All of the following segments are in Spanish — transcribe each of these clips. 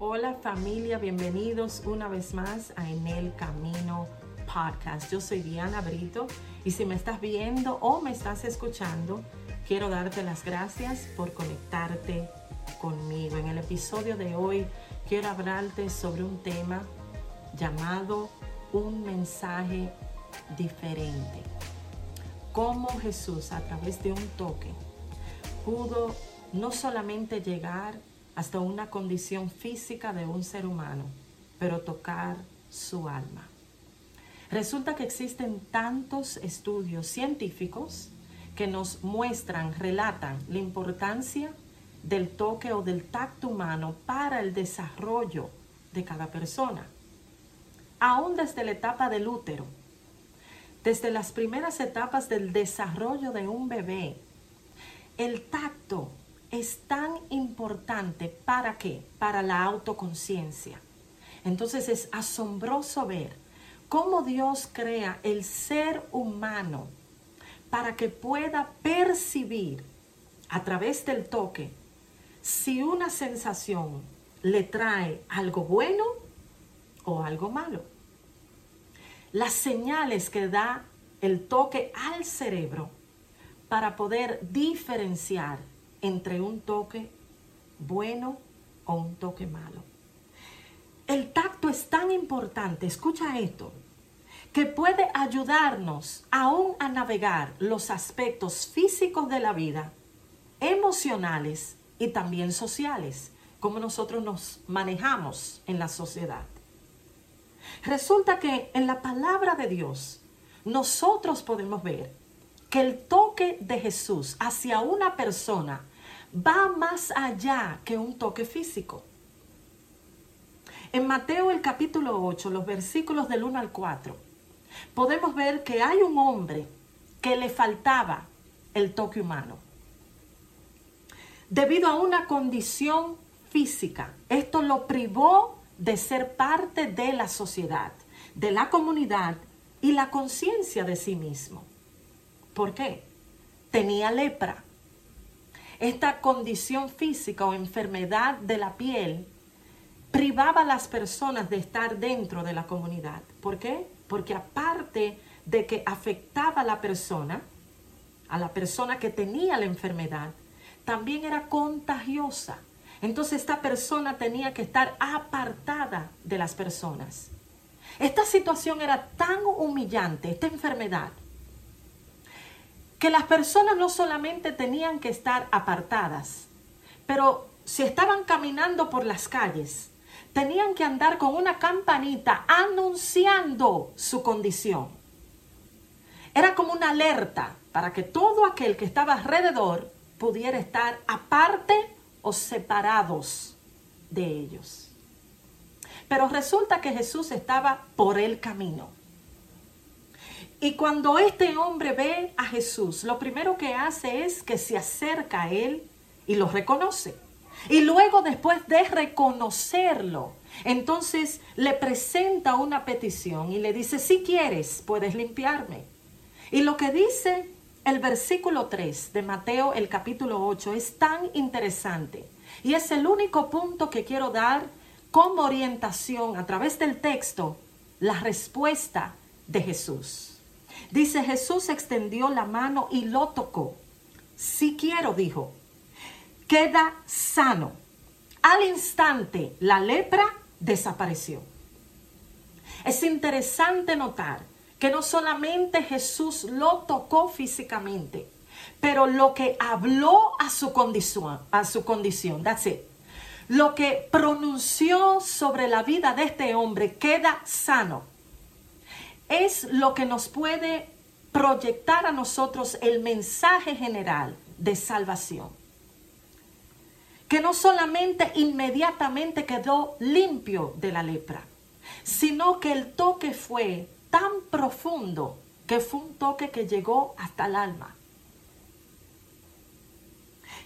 Hola familia, bienvenidos una vez más a En el Camino Podcast. Yo soy Diana Brito y si me estás viendo o me estás escuchando, quiero darte las gracias por conectarte conmigo. En el episodio de hoy quiero hablarte sobre un tema llamado un mensaje diferente. Cómo Jesús a través de un toque pudo no solamente llegar hasta una condición física de un ser humano, pero tocar su alma. Resulta que existen tantos estudios científicos que nos muestran, relatan la importancia del toque o del tacto humano para el desarrollo de cada persona. Aún desde la etapa del útero, desde las primeras etapas del desarrollo de un bebé, el tacto es tan importante para qué? Para la autoconciencia. Entonces es asombroso ver cómo Dios crea el ser humano para que pueda percibir a través del toque si una sensación le trae algo bueno o algo malo. Las señales que da el toque al cerebro para poder diferenciar entre un toque bueno o un toque malo. El tacto es tan importante, escucha esto, que puede ayudarnos aún a navegar los aspectos físicos de la vida, emocionales y también sociales, como nosotros nos manejamos en la sociedad. Resulta que en la palabra de Dios nosotros podemos ver que el toque de Jesús hacia una persona va más allá que un toque físico. En Mateo el capítulo 8, los versículos del 1 al 4, podemos ver que hay un hombre que le faltaba el toque humano. Debido a una condición física, esto lo privó de ser parte de la sociedad, de la comunidad y la conciencia de sí mismo. ¿Por qué? Tenía lepra. Esta condición física o enfermedad de la piel privaba a las personas de estar dentro de la comunidad. ¿Por qué? Porque aparte de que afectaba a la persona, a la persona que tenía la enfermedad, también era contagiosa. Entonces esta persona tenía que estar apartada de las personas. Esta situación era tan humillante, esta enfermedad, que las personas no solamente tenían que estar apartadas, pero si estaban caminando por las calles, tenían que andar con una campanita anunciando su condición. Era como una alerta para que todo aquel que estaba alrededor pudiera estar aparte o separados de ellos. Pero resulta que Jesús estaba por el camino. Y cuando este hombre ve a Jesús, lo primero que hace es que se acerca a él y lo reconoce. Y luego después de reconocerlo, entonces le presenta una petición y le dice, si quieres, puedes limpiarme. Y lo que dice el versículo 3 de Mateo el capítulo 8 es tan interesante. Y es el único punto que quiero dar como orientación a través del texto, la respuesta de Jesús. Dice, Jesús extendió la mano y lo tocó. Si quiero, dijo, queda sano. Al instante, la lepra desapareció. Es interesante notar que no solamente Jesús lo tocó físicamente, pero lo que habló a su condición, a su condición, that's it. Lo que pronunció sobre la vida de este hombre queda sano es lo que nos puede proyectar a nosotros el mensaje general de salvación. Que no solamente inmediatamente quedó limpio de la lepra, sino que el toque fue tan profundo que fue un toque que llegó hasta el alma.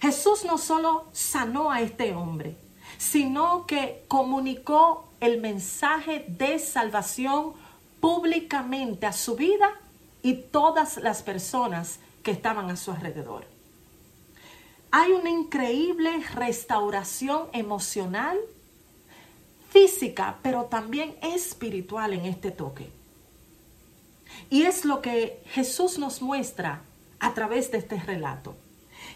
Jesús no solo sanó a este hombre, sino que comunicó el mensaje de salvación públicamente a su vida y todas las personas que estaban a su alrededor. Hay una increíble restauración emocional física, pero también espiritual en este toque. Y es lo que Jesús nos muestra a través de este relato,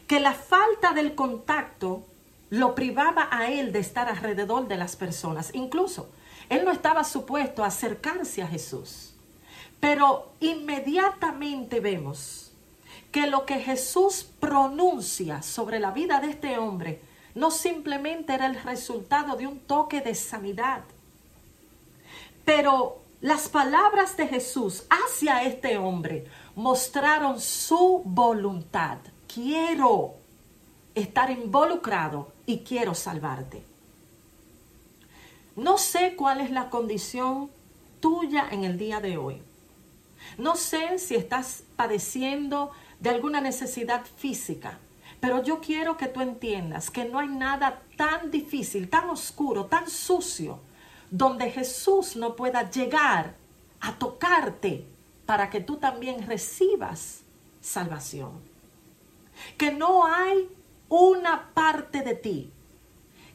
que la falta del contacto lo privaba a él de estar alrededor de las personas. Incluso, él no estaba supuesto a acercarse a Jesús. Pero inmediatamente vemos que lo que Jesús pronuncia sobre la vida de este hombre no simplemente era el resultado de un toque de sanidad, pero las palabras de Jesús hacia este hombre mostraron su voluntad. Quiero estar involucrado y quiero salvarte. No sé cuál es la condición tuya en el día de hoy. No sé si estás padeciendo de alguna necesidad física, pero yo quiero que tú entiendas que no hay nada tan difícil, tan oscuro, tan sucio, donde Jesús no pueda llegar a tocarte para que tú también recibas salvación. Que no hay una parte de ti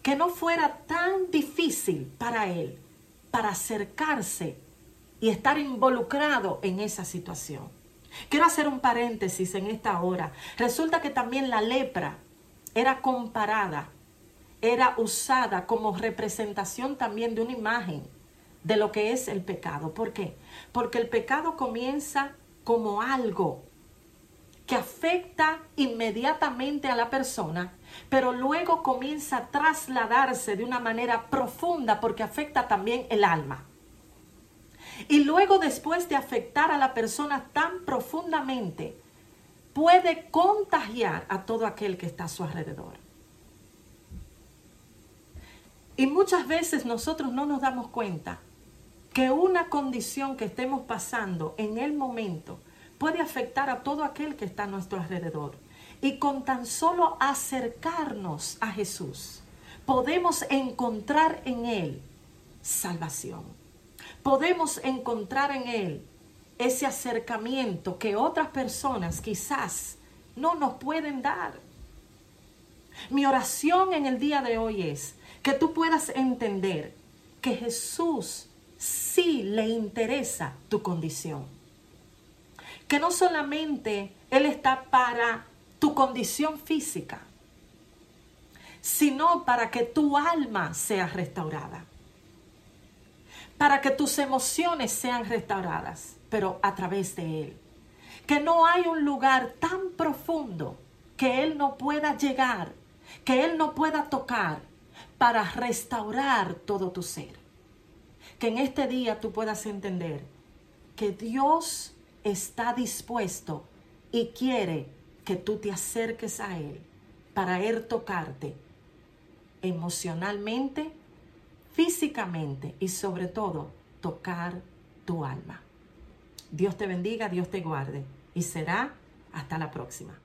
que no fuera tan difícil para Él para acercarse y estar involucrado en esa situación. Quiero hacer un paréntesis en esta hora. Resulta que también la lepra era comparada, era usada como representación también de una imagen de lo que es el pecado. ¿Por qué? Porque el pecado comienza como algo que afecta inmediatamente a la persona, pero luego comienza a trasladarse de una manera profunda porque afecta también el alma. Y luego después de afectar a la persona tan profundamente, puede contagiar a todo aquel que está a su alrededor. Y muchas veces nosotros no nos damos cuenta que una condición que estemos pasando en el momento puede afectar a todo aquel que está a nuestro alrededor. Y con tan solo acercarnos a Jesús, podemos encontrar en Él salvación. Podemos encontrar en Él ese acercamiento que otras personas quizás no nos pueden dar. Mi oración en el día de hoy es que tú puedas entender que Jesús sí le interesa tu condición que no solamente Él está para tu condición física, sino para que tu alma sea restaurada, para que tus emociones sean restauradas, pero a través de Él. Que no hay un lugar tan profundo que Él no pueda llegar, que Él no pueda tocar para restaurar todo tu ser. Que en este día tú puedas entender que Dios está dispuesto y quiere que tú te acerques a Él para Él tocarte emocionalmente, físicamente y sobre todo tocar tu alma. Dios te bendiga, Dios te guarde y será hasta la próxima.